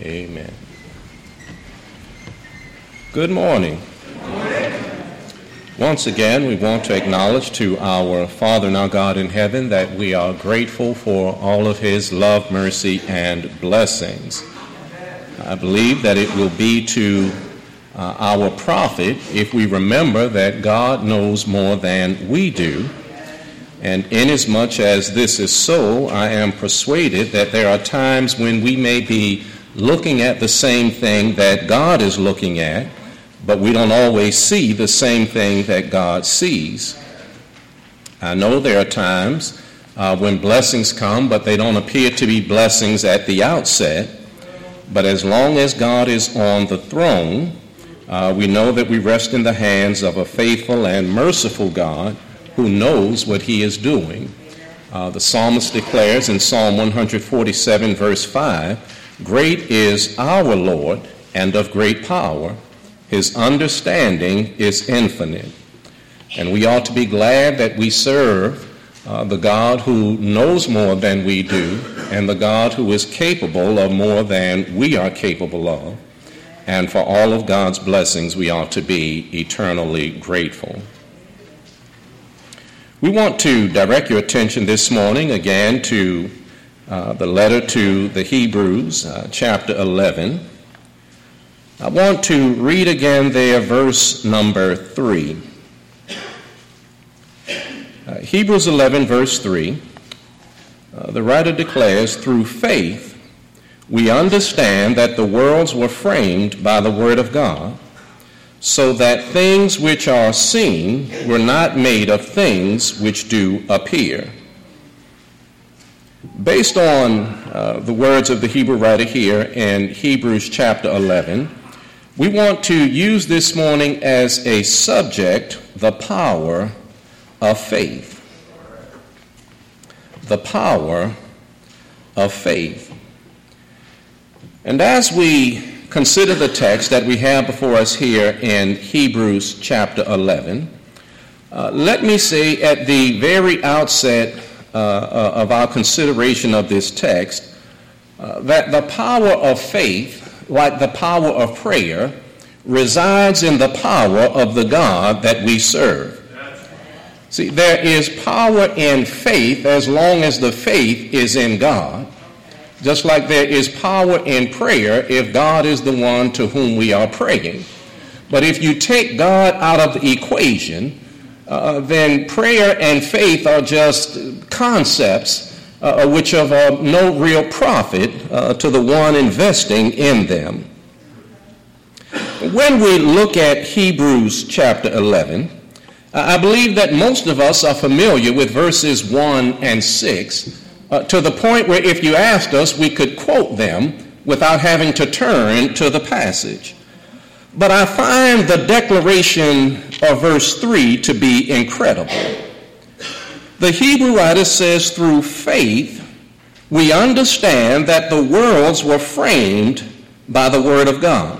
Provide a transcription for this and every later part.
Amen. Good morning. Once again, we want to acknowledge to our Father and our God in heaven that we are grateful for all of His love, mercy, and blessings. I believe that it will be to uh, our profit if we remember that God knows more than we do. And inasmuch as this is so, I am persuaded that there are times when we may be looking at the same thing that God is looking at, but we don't always see the same thing that God sees. I know there are times uh, when blessings come, but they don't appear to be blessings at the outset. But as long as God is on the throne, uh, we know that we rest in the hands of a faithful and merciful God who knows what he is doing. Uh, the psalmist declares in Psalm 147, verse 5 Great is our Lord and of great power. His understanding is infinite. And we ought to be glad that we serve uh, the God who knows more than we do and the God who is capable of more than we are capable of. And for all of God's blessings, we ought to be eternally grateful. We want to direct your attention this morning again to uh, the letter to the Hebrews, uh, chapter 11. I want to read again there verse number 3. Uh, Hebrews 11, verse 3. Uh, the writer declares, Through faith, we understand that the worlds were framed by the Word of God so that things which are seen were not made of things which do appear. Based on uh, the words of the Hebrew writer here in Hebrews chapter 11, we want to use this morning as a subject the power of faith. The power of faith. And as we consider the text that we have before us here in Hebrews chapter 11, uh, let me say at the very outset uh, uh, of our consideration of this text uh, that the power of faith, like the power of prayer, resides in the power of the God that we serve. See, there is power in faith as long as the faith is in God. Just like there is power in prayer if God is the one to whom we are praying. But if you take God out of the equation, uh, then prayer and faith are just concepts uh, which are of no real profit uh, to the one investing in them. When we look at Hebrews chapter 11, I believe that most of us are familiar with verses 1 and 6 uh, to the point where if you asked us, we could quote them without having to turn to the passage. But I find the declaration of verse 3 to be incredible. The Hebrew writer says, through faith, we understand that the worlds were framed by the Word of God.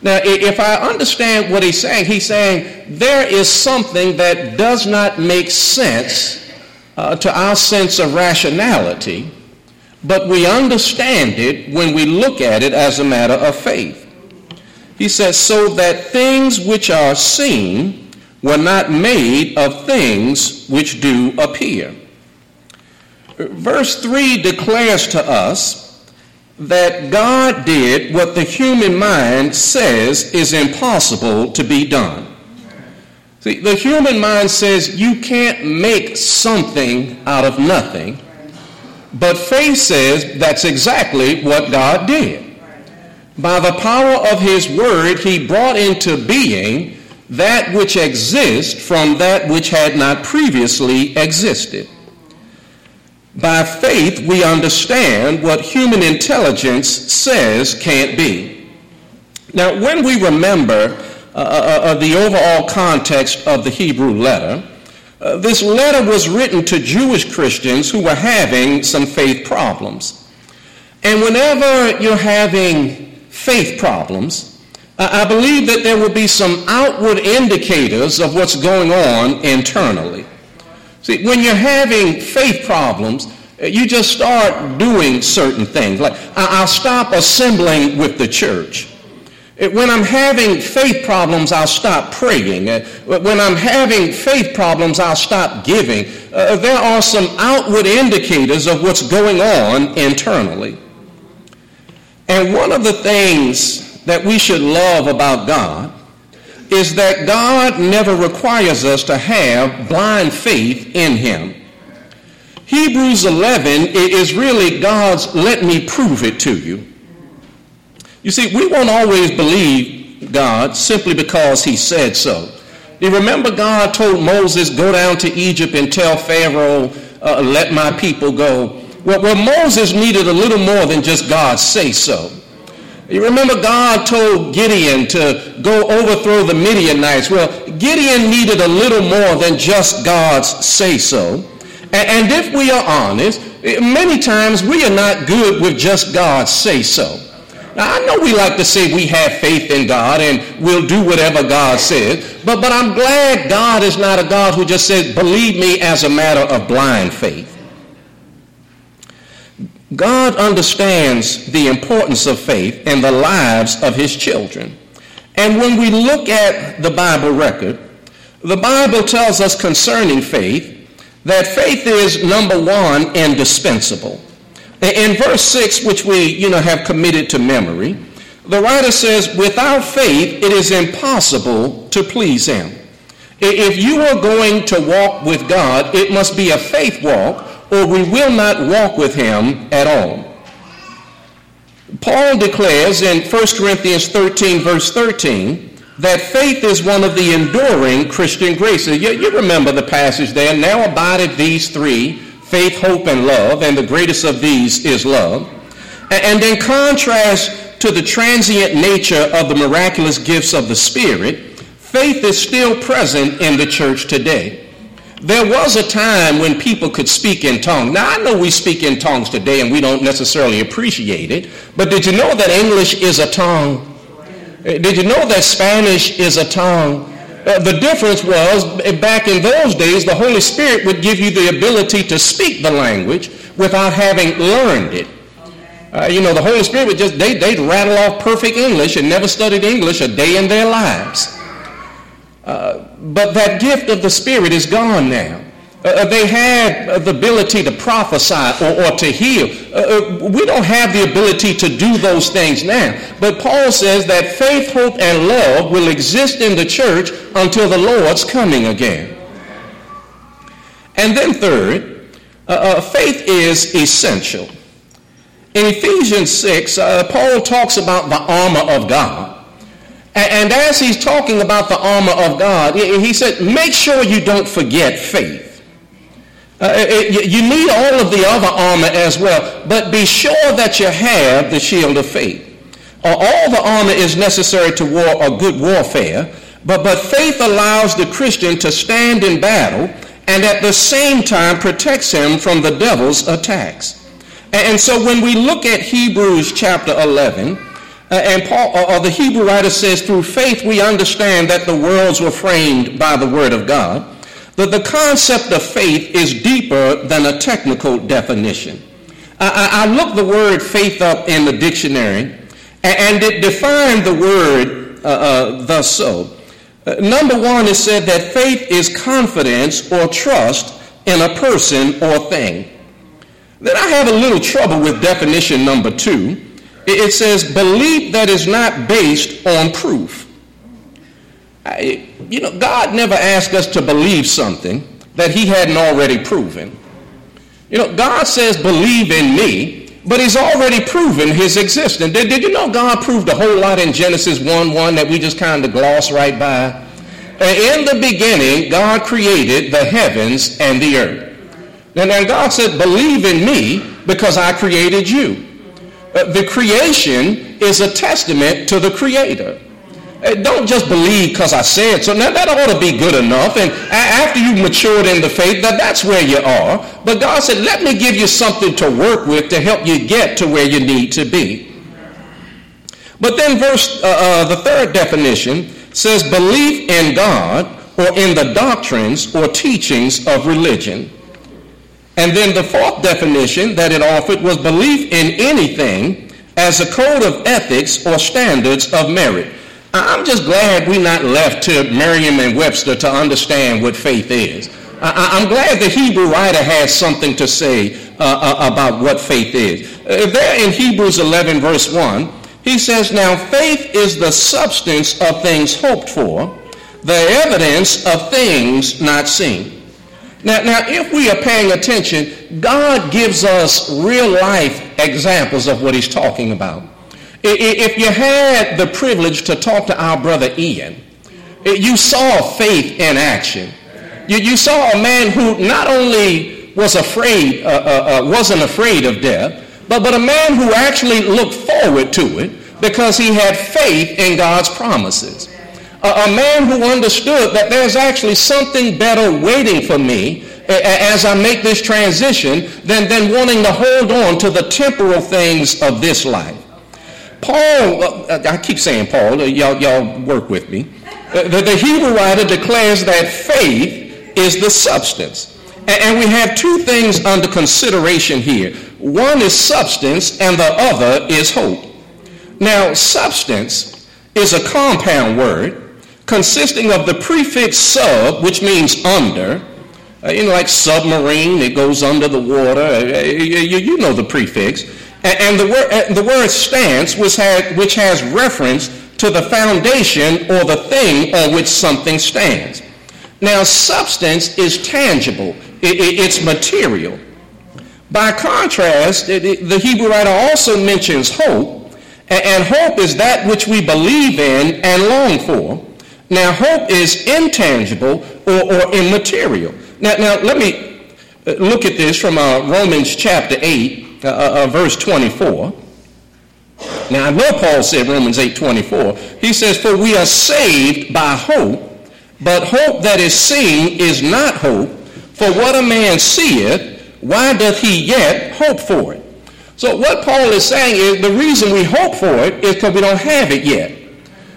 Now, if I understand what he's saying, he's saying there is something that does not make sense uh, to our sense of rationality, but we understand it when we look at it as a matter of faith. He says, so that things which are seen were not made of things which do appear. Verse 3 declares to us that God did what the human mind says is impossible to be done. See, the human mind says you can't make something out of nothing, but faith says that's exactly what God did. By the power of His Word, He brought into being that which exists from that which had not previously existed. By faith, we understand what human intelligence says can't be. Now, when we remember uh, uh, uh, the overall context of the Hebrew letter. Uh, this letter was written to Jewish Christians who were having some faith problems. And whenever you're having faith problems, I believe that there will be some outward indicators of what's going on internally. See, when you're having faith problems, eh, You just start doing certain things. Like, I'll stop assembling with the church. Eh, when I'm having faith problems, I'll stop praying. Eh, when I'm having faith problems, I'll stop giving. Uh, there are some outward indicators of what's going on internally. And one of the things that we should love about God is that God never requires us to have blind faith in Him. Hebrews 11 is really God's let me prove it to you. You see, we won't always believe God simply because he said so. You remember God told Moses, go down to Egypt and tell Pharaoh, uh, let my people go. Well, well, Moses needed a little more than just God say so. You remember God told Gideon to go overthrow the Midianites. Well, Gideon needed a little more than just God's say so. And if we are honest, eh, many times we are not good with just God's say so. Now, I know we like to say we have faith in God and we'll do whatever God says, but, but I'm glad God is not a God who just says, believe me as a matter of blind faith. God understands the importance of faith in the lives of his children. And when we look at the Bible record, the Bible tells us concerning faith that faith is, number one, indispensable. In verse 6, which we you know, have committed to memory, the writer says, Without faith, it is impossible to please him. If you are going to walk with God, it must be a faith walk, or we will not walk with him at all. Paul declares in 1 Corinthians 13, verse 13, that faith is one of the enduring Christian graces. You, you remember the passage there. Now abideth these three faith, hope, and love, and the greatest of these is love. And in contrast to the transient nature of the miraculous gifts of the Spirit, faith is still present in the church today. There was a time when people could speak in tongues. Now, I know we speak in tongues today and we don't necessarily appreciate it, but did you know that English is a tongue? Did you know that Spanish is a tongue? Uh, the difference was back in those days, the Holy Spirit would give you the ability to speak the language without having learned it. Uh, you know, the Holy Spirit would just, they, they'd rattle off perfect English and never studied English a day in their lives. Uh, but that gift of the Spirit is gone now. Uh, uh, they had the ability to prophesy or, or to heal. Uh, uh, we don't have the ability to do those things now. But Paul says that faith, hope, and love will exist in the church until the Lord's coming again. And then, third, uh, faith is essential. In Ephesians 6, Paul talks about the armor of God. And, as he's talking about the armor of God, he said, make sure you don't forget faith. Uh, it, you need all of the other armor as well, but be sure that you have the shield of faith. Uh, all the armor is necessary to war a good warfare, but, but faith allows the Christian to stand in battle and at the same time protects him from the devil's attacks. And, so when we look at Hebrews chapter 11, uh, and Paul, or, or the Hebrew writer says, through faith we understand that the worlds were framed by the word of God but the concept of faith is deeper than a technical definition. I, I, looked the word faith up in the dictionary, and, it defined the word uh, uh, thus so. Uh, number one, it said that faith is confidence or trust in a person or thing. Then I have a little trouble with definition number two. It, says belief that is not based on proof. I, you know, God never asked us to believe something that he hadn't already proven. You know, God says, believe in me, but he's already proven his existence. Did, did you know God proved a whole lot in Genesis 1 1 that we just kind of gloss right by? In the beginning, God created the heavens and the earth. And then God said, believe in me because I created you. Uh, the creation is a testament to the creator. Don't just believe because I said so. Now that ought to be good enough. And after you've matured in the faith, that, that's where you are. But God said, let me give you something to work with to help you get to where you need to be. But then verse, uh, uh, the third definition says belief in God or in the doctrines or teachings of religion. And then the fourth definition that it offered was belief in anything as a code of ethics or standards of merit. I'm just glad we're not left to Merriam and Webster to understand what faith is. I, am glad the Hebrew writer has something to say uh, uh, about what faith is. Uh, there in Hebrews 11, verse 1, he says, Now faith is the substance of things hoped for, the evidence of things not seen. Now, now, if we are paying attention, God gives us real life examples of what he's talking about. If you had the privilege to talk to our brother Ian, you saw faith in action. You, saw a man who not only was afraid, uh, uh, uh, wasn't afraid of death, but, but a man who actually looked forward to it because he had faith in God's promises. A, man who understood that there's actually something better waiting for me as I make this transition than, than wanting to hold on to the temporal things of this life. Paul, uh, I keep saying Paul, uh, y'all, y'all work with me. Uh, the, the Hebrew writer declares that faith is the substance. And we have two things under consideration here. One is substance and the other is hope. Now, substance is a compound word consisting of the prefix sub, which means under. Uh, you know, like submarine, it goes under the water. Uh, you, you, know the prefix. And, and the, word, uh, the word stance, which which has reference to the foundation or the thing on which something stands. Now, substance is tangible, it's material. By contrast, the Hebrew writer also mentions hope, and hope is that which we believe in and long for. Now, hope is intangible or, or immaterial. Now, now, let me uh, look at this from uh, Romans chapter 8, uh, uh, uh verse 24. Now, I know Paul said Romans 8, 24. He says, For we are saved by hope. But hope that is seen is not hope, for what a man seeth, why doth he yet hope for it? So what Paul is saying is the reason we hope for it is because we don't have it yet.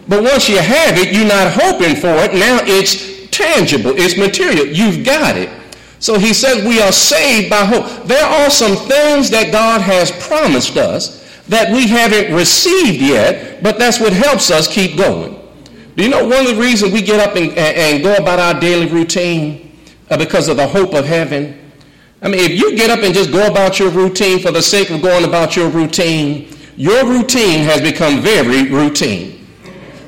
But once you have it, you're not hoping for it. Now it's tangible, it's material. You've got it. So he says we are saved by hope. There are some things that God has promised us that we haven't received yet, but that's what helps us keep going. Do you know one of the reasons we get up and, and go about our daily routine uh, because of the hope of heaven? I mean, if you get up and just go about your routine for the sake of going about your routine, your routine has become very routine.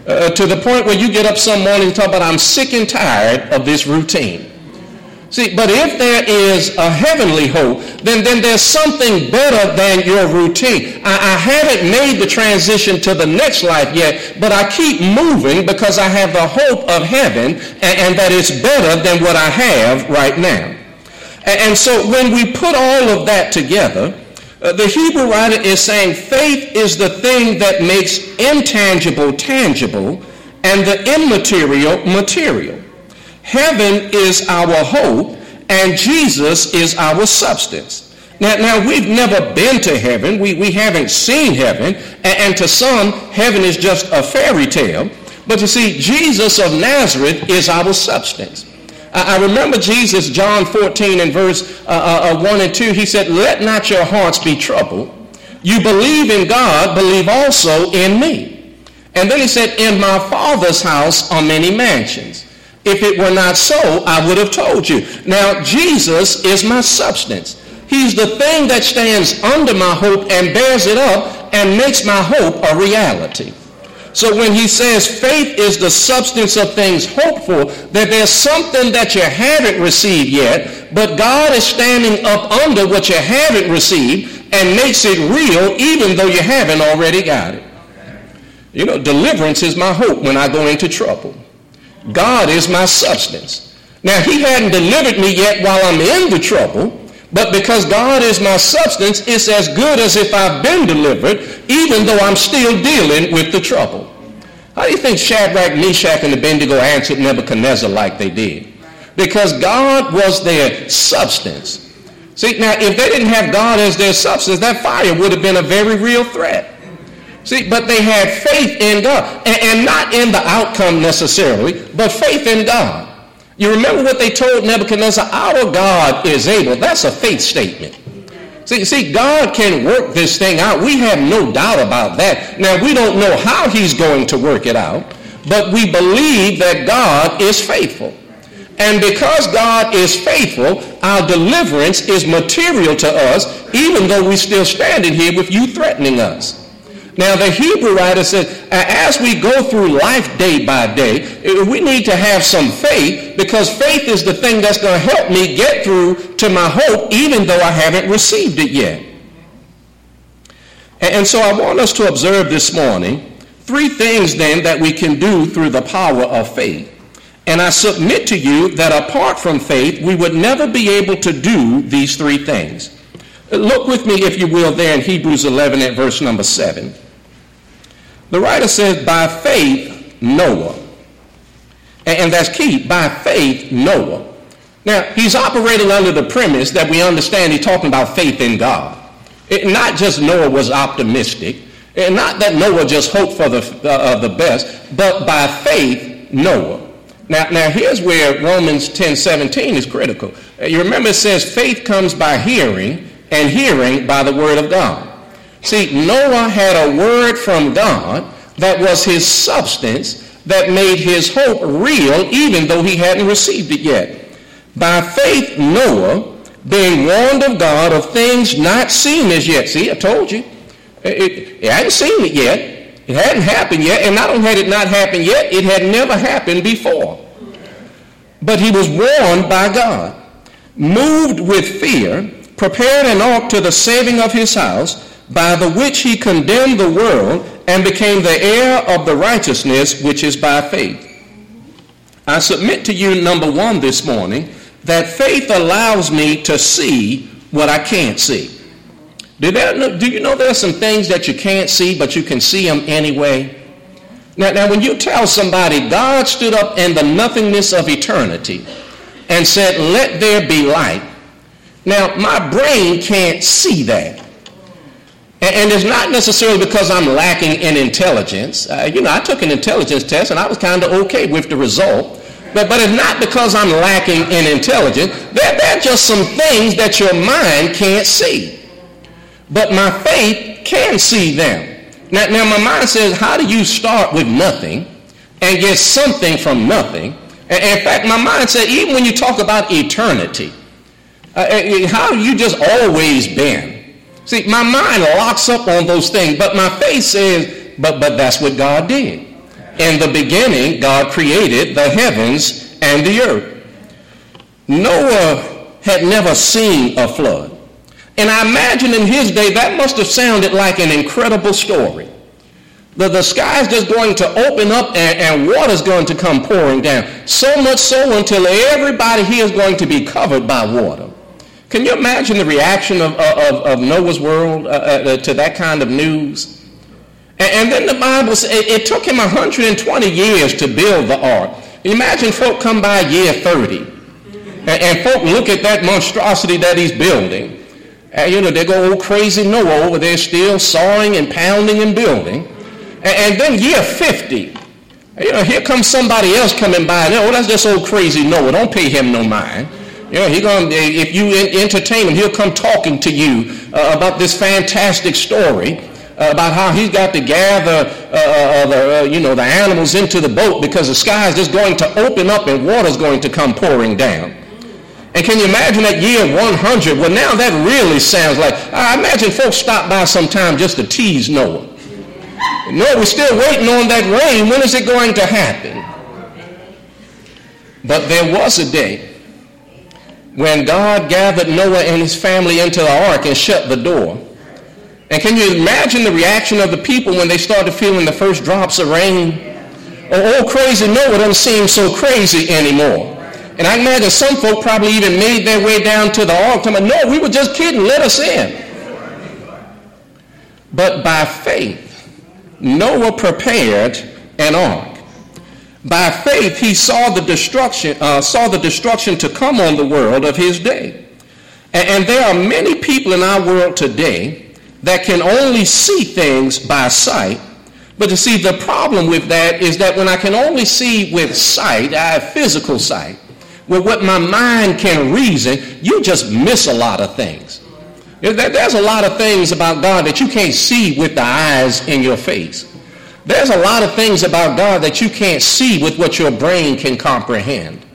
Uh, to the point where you get up some morning and talk about, I'm sick and tired of this routine. See, but if there is a heavenly hope, then, then there's something better than your routine. I, I haven't made the transition to the next life yet, but I keep moving because I have the hope of heaven and, and that it's better than what I have right now. And, and so when we put all of that together, uh, the Hebrew writer is saying faith is the thing that makes intangible tangible and the immaterial material. Heaven is our hope, and Jesus is our substance. Now, now we've never been to heaven. We, we haven't seen heaven. And, and to some, heaven is just a fairy tale. But you see, Jesus of Nazareth is our substance. I, remember Jesus, John 14 and verse uh, uh, uh 1 and 2, he said, Let not your hearts be troubled. You believe in God, believe also in me. And then he said, In my Father's house are many mansions. If it were not so, I would have told you. Now, Jesus is my substance. He's the thing that stands under my hope and bears it up and makes my hope a reality. So when he says faith is the substance of things hoped for, that there's something that you haven't received yet, but God is standing up under what you haven't received and makes it real even though you haven't already got it. You know, deliverance is my hope when I go into trouble. God is my substance. Now, he hadn't delivered me yet while I'm in the trouble, but because God is my substance, it's as good as if I've been delivered, even though I'm still dealing with the trouble. How do you think Shadrach, Meshach, and Abednego answered Nebuchadnezzar like they did? Because God was their substance. See, now, if they didn't have God as their substance, that fire would have been a very real threat. See, but they had faith in God. And, and, not in the outcome necessarily, but faith in God. You remember what they told Nebuchadnezzar? Our God is able. That's a faith statement. See, see, God can work this thing out. We have no doubt about that. Now, we don't know how he's going to work it out, but we believe that God is faithful. And because God is faithful, our deliverance is material to us, even though we're still standing here with you threatening us. Now, the Hebrew writer says, as we go through life day by day, eh, we need to have some faith because faith is the thing that's going to help me get through to my hope, even though I haven't received it yet. And so I want us to observe this morning three things then that we can do through the power of faith. And I submit to you that apart from faith, we would never be able to do these three things. Look with me, if you will, there in Hebrews 11 at verse number 7. The writer says, by faith, Noah. And that's key. By faith, Noah. Now, he's operating under the premise that we understand he's talking about faith in God. It, not just Noah was optimistic, and not that Noah just hoped for the, uh, the best, but by faith, Noah. Now, now here's where Romans 10 17 is critical. Uh, you remember it says faith comes by hearing, and hearing by the word of God. See, Noah had a word from God that was his substance that made his hope real even though he hadn't received it yet. By faith, Noah, being warned of God of things not seen as yet. See, I told you. It, it, hadn't seen it yet. It hadn't happened yet. And not only had it not happened yet, it had never happened before. But he was warned by God. Moved with fear, prepared an ark to the saving of his house, by the which he condemned the world and became the heir of the righteousness which is by faith. I submit to you, number one, this morning, that faith allows me to see what I can't see. Do, that, do you know there are some things that you can't see, but you can see them anyway? Now, now, when you tell somebody God stood up in the nothingness of eternity and said, Let there be light, now my brain can't see that. And, it's not necessarily because I'm lacking in intelligence. Uh, you know, I took an intelligence test and I was kind of okay with the result. But, but it's not because I'm lacking in intelligence. There, there are just some things that your mind can't see. But my faith can see them. Now, now my mind says, how do you start with nothing and get something from nothing? And in fact, my mind said, even when you talk about eternity, uh, uh how you just always been? See, my mind locks up on those things, but my faith says, but, but that's what God did. In the beginning, God created the heavens and the earth. Noah had never seen a flood. And I imagine in his day that must have sounded like an incredible story. The, the sky's just going to open up and, and water's going to come pouring down. So much so until everybody here is going to be covered by water. Can you imagine the reaction of, of, of Noah's world uh, uh, to that kind of news? And, and then the Bible says it, it, took him 120 years to build the ark. Imagine folk come by year 30 and, and folk look at that monstrosity that he's building. And, you know, they go old crazy Noah over there still sawing and pounding and building. And, and then year 50, you know, here comes somebody else coming by. And, oh, that's just old crazy Noah. Don't pay him no mind. Yeah, he going if you entertain him, he'll come talking to you uh, about this fantastic story uh, about how he's got to gather uh, uh the, uh, you know, the animals into the boat because the sky is just going to open up and water's going to come pouring down. And can you imagine that year 100? Well, now that really sounds like, I imagine folks stop by sometime just to tease Noah. No, we're still waiting on that rain. When is it going to happen? But there was a day when God gathered Noah and his family into the ark and shut the door. And can you imagine the reaction of the people when they started feeling the first drops of rain? Oh, old crazy Noah doesn't seem so crazy anymore. And I imagine some folk probably even made their way down to the ark telling, no, we were just kidding, let us in. But by faith, Noah prepared an ark by faith, he saw the destruction, uh, saw the destruction to come on the world of his day. And, and there are many people in our world today that can only see things by sight. But to see, the problem with that is that when I can only see with sight, I have physical sight, with what my mind can reason, you just miss a lot of things. There's a lot of things about God that you can't see with the eyes in your face. There's a lot of things about God that you can't see with what your brain can comprehend.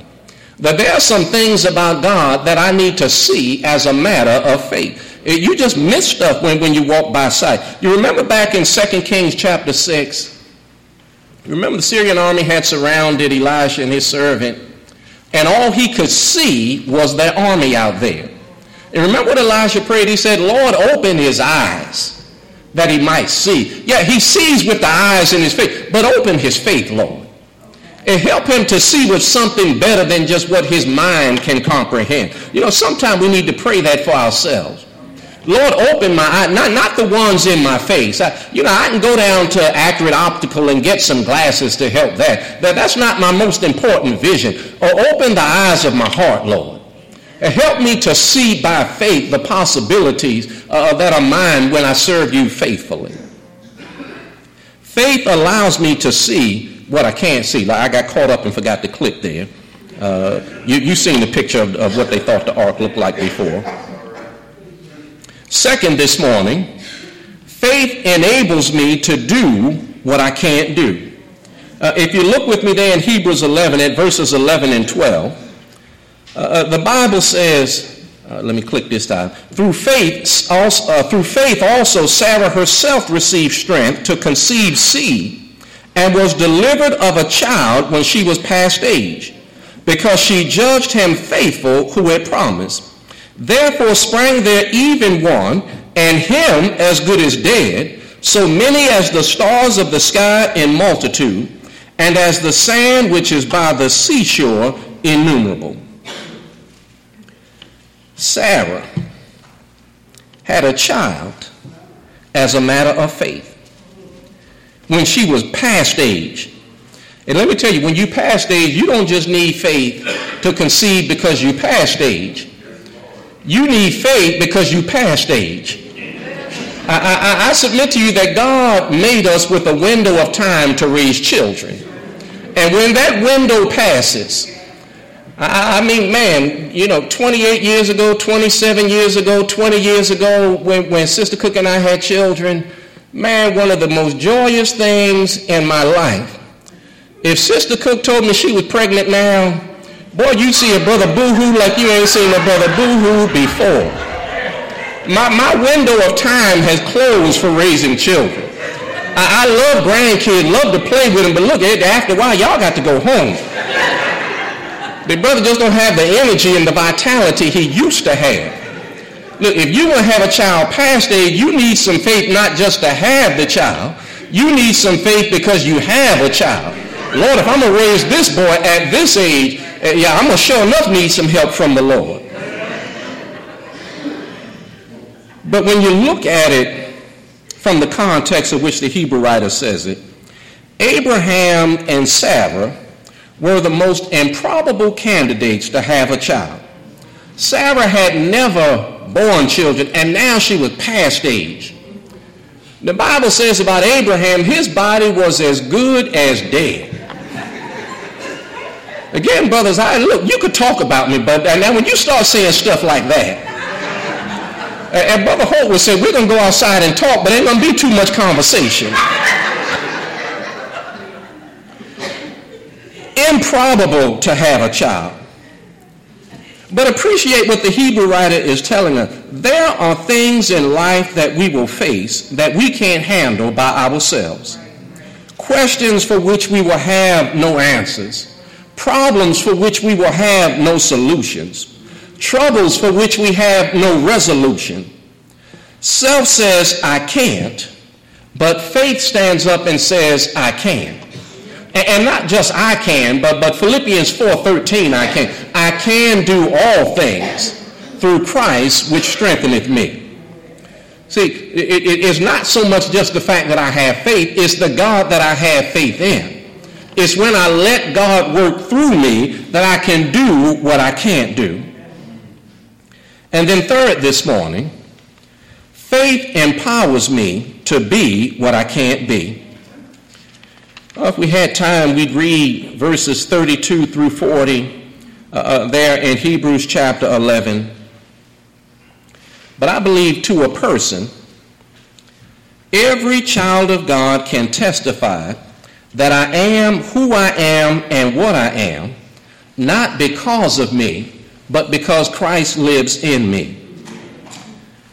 That there are some things about God that I need to see as a matter of faith. Eh, you just miss stuff when, when you walk by sight. You remember back in 2 Kings chapter 6, remember the Syrian army had surrounded Elisha and his servant, and all he could see was their army out there. And remember what Elijah prayed? He said, Lord, open his eyes that he might see. Yeah, he sees with the eyes in his faith, but open his faith, Lord. And help him to see with something better than just what his mind can comprehend. You know, sometimes we need to pray that for ourselves. Lord, open my eyes, not, not the ones in my face. I, you know, I can go down to Accurate Optical and get some glasses to help that. But that's not my most important vision. Or open the eyes of my heart, Lord. Help me to see by faith the possibilities uh, that are mine when I serve you faithfully. Faith allows me to see what I can't see. Like I got caught up and forgot to click there. Uh, you, you've seen the picture of, of what they thought the ark looked like before. Second, this morning, faith enables me to do what I can't do. Uh, if you look with me there in Hebrews 11 at verses 11 and 12, uh, uh, the Bible says, uh, let me click this time. Through faith, also, uh, through faith also Sarah herself received strength to conceive seed and was delivered of a child when she was past age, because she judged him faithful who had promised. Therefore sprang there even one, and him as good as dead, so many as the stars of the sky in multitude, and as the sand which is by the seashore innumerable. Sarah had a child as a matter of faith when she was past age. And let me tell you, when you past age, you don't just need faith to conceive because you past age. You need faith because you passed age. I, I, I, submit to you that God made us with a window of time to raise children. And when that window passes, I, mean, man, you know, 28 years ago, 27 years ago, 20 years ago, when, when Sister Cook and I had children, man, one of the most joyous things in my life. If Sister Cook told me she was pregnant now, Boy, you see a brother boo-hoo like you ain't seen a brother boo-hoo before. My, my window of time has closed for raising children. I, I love grandkids, love to play with them, but look, at it after a while, y'all got to go home. The brother just don't have the energy and the vitality he used to have. Look, if you want to have a child past age, you need some faith not just to have the child. You need some faith because you have a child. Lord, if I'm going to raise this boy at this age, uh, yeah, I'm going to sure enough need some help from the Lord. But when you look at it from the context of which the Hebrew writer says it, Abraham and Sarah were the most improbable candidates to have a child. Sarah had never born children, and now she was past age. The Bible says about Abraham, his body was as good as dead. Again, brothers, I look, you could talk about me, but now when you start saying stuff like that, and Brother Holt would say, we're going to go outside and talk, but ain't going to be too much conversation. Improbable to have a child. But appreciate what the Hebrew writer is telling us. There are things in life that we will face that we can't handle by ourselves. Questions for which we will have no answers problems for which we will have no solutions, troubles for which we have no resolution. Self says, I can't, but faith stands up and says, I can. And not just I can, but, but Philippians 4.13, I can. I can do all things through Christ which strengtheneth me. See, it, it is not so much just the fact that I have faith, it's the God that I have faith in. It's when I let God work through me that I can do what I can't do. And then, third, this morning, faith empowers me to be what I can't be. If we had time, we'd read verses 32 through 40 uh, uh, there in Hebrews chapter 11. But I believe to a person, every child of God can testify that I am who I am and what I am, not because of me, but because Christ lives in me.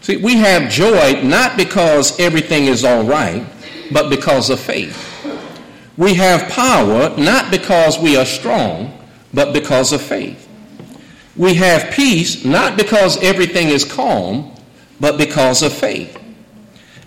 See, we have joy not because everything is all right, but because of faith. We have power not because we are strong, but because of faith. We have peace not because everything is calm, but because of faith.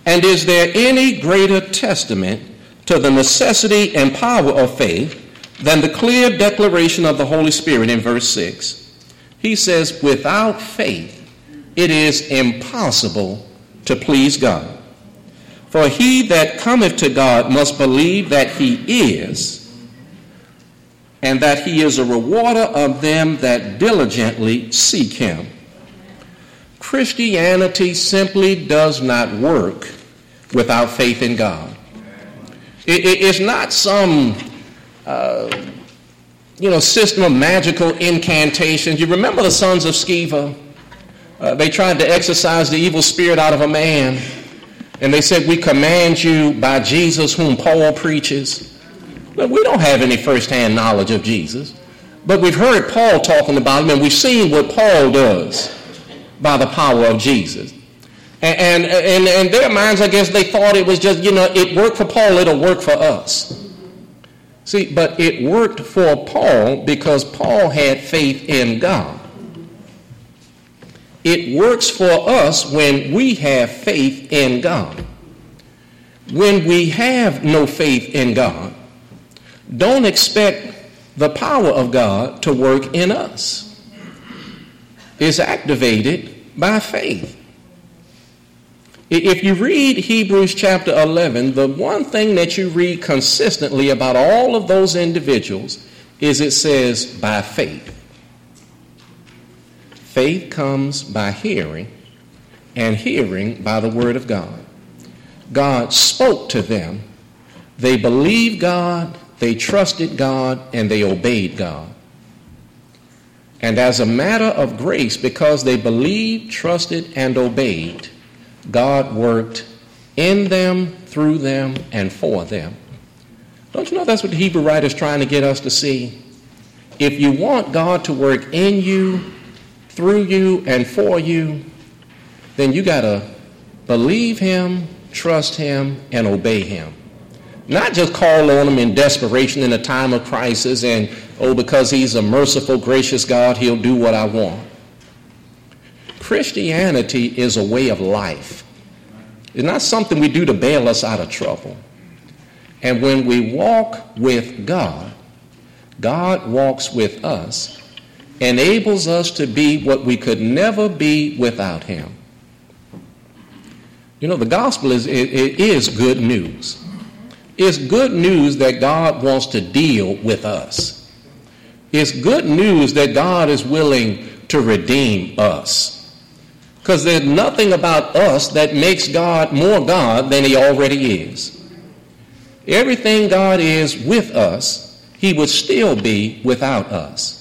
And is there any greater testament to the necessity and power of faith than the clear declaration of the Holy Spirit in verse 6? He says, Without faith, it is impossible to please God. For he that cometh to God must believe that he is, and that he is a rewarder of them that diligently seek him. Christianity simply does not work without faith in God. It, it, it's not some, uh, you know, system of magical incantations. You remember the sons of Sceva? Uh, they tried to exorcise the evil spirit out of a man, and they said, "We command you by Jesus, whom Paul preaches." But we don't have any firsthand knowledge of Jesus, but we've heard Paul talking about him, and we've seen what Paul does by the power of Jesus. And, and, in their minds, I guess they thought it was just, you know, it worked for Paul, it'll work for us. See, but it worked for Paul because Paul had faith in God. It works for us when we have faith in God. When we have no faith in God, don't expect the power of God to work in us. It's activated by faith. If you read Hebrews chapter 11, the one thing that you read consistently about all of those individuals is it says, by faith. Faith comes by hearing, and hearing by the Word of God. God spoke to them. They believed God, they trusted God, and they obeyed God. And as a matter of grace, because they believed, trusted, and obeyed, God worked in them, through them, and for them. Don't you know that's what the Hebrew writer is trying to get us to see? If you want God to work in you, through you, and for you, then you got to believe Him, trust Him, and obey Him. Not just call on Him in desperation in a time of crisis and, oh, because He's a merciful, gracious God, He'll do what I want. Christianity is a way of life. It's not something we do to bail us out of trouble. And when we walk with God, God walks with us, enables us to be what we could never be without Him. You know, the gospel is, it, it is good news. It's good news that God wants to deal with us. It's good news that God is willing to redeem us. Because there's nothing about us that makes God more God than he already is. Everything God is with us, he would still be without us.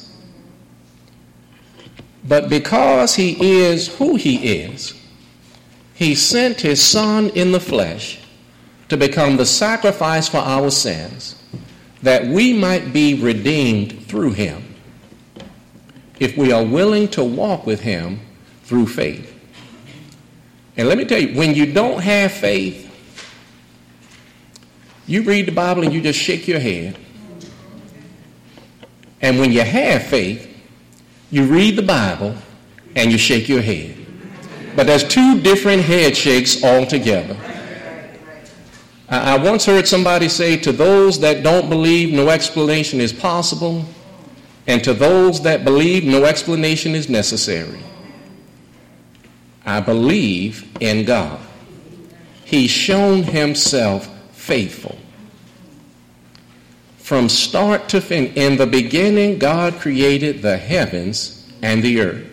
But because he is who he is, he sent his son in the flesh to become the sacrifice for our sins, that we might be redeemed through him, if we are willing to walk with him through faith. And let me tell you, when you don't have faith, you read the Bible and you just shake your head. And when you have faith, you read the Bible and you shake your head. But there's two different head shakes altogether. I, I once heard somebody say, to those that don't believe, no explanation is possible. And to those that believe, no explanation is necessary. I believe in God. He's shown himself faithful. From start to finish, in the beginning, God created the heavens and the earth.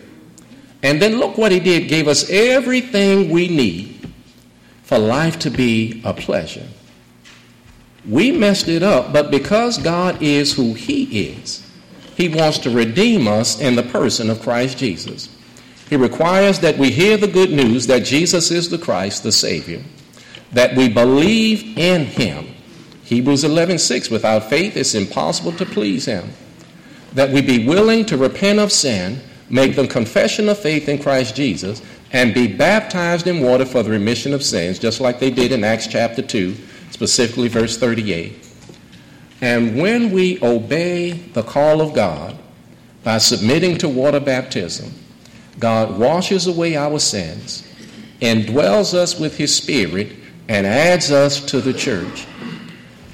And then look what he did, gave us everything we need for life to be a pleasure. We messed it up, but because God is who he is, He wants to redeem us in the person of Christ Jesus. He requires that we hear the good news that Jesus is the Christ, the Savior, that we believe in him. Hebrews 11:6 without faith it's impossible to please him. That we be willing to repent of sin, make the confession of faith in Christ Jesus, and be baptized in water for the remission of sins, just like they did in Acts chapter 2, specifically verse 38. And when we obey the call of God by submitting to water baptism, God washes away our sins, indwells us with His Spirit, and adds us to the church,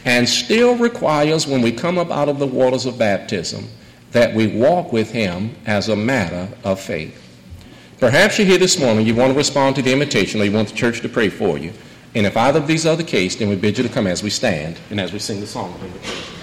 and still requires, when we come up out of the waters of baptism, that we walk with Him as a matter of faith. Perhaps you're here this morning, you want to respond to the invitation, or you want the church to pray for you. And if either of these are the case, then we bid you to come as we stand and as we sing the song of invitation.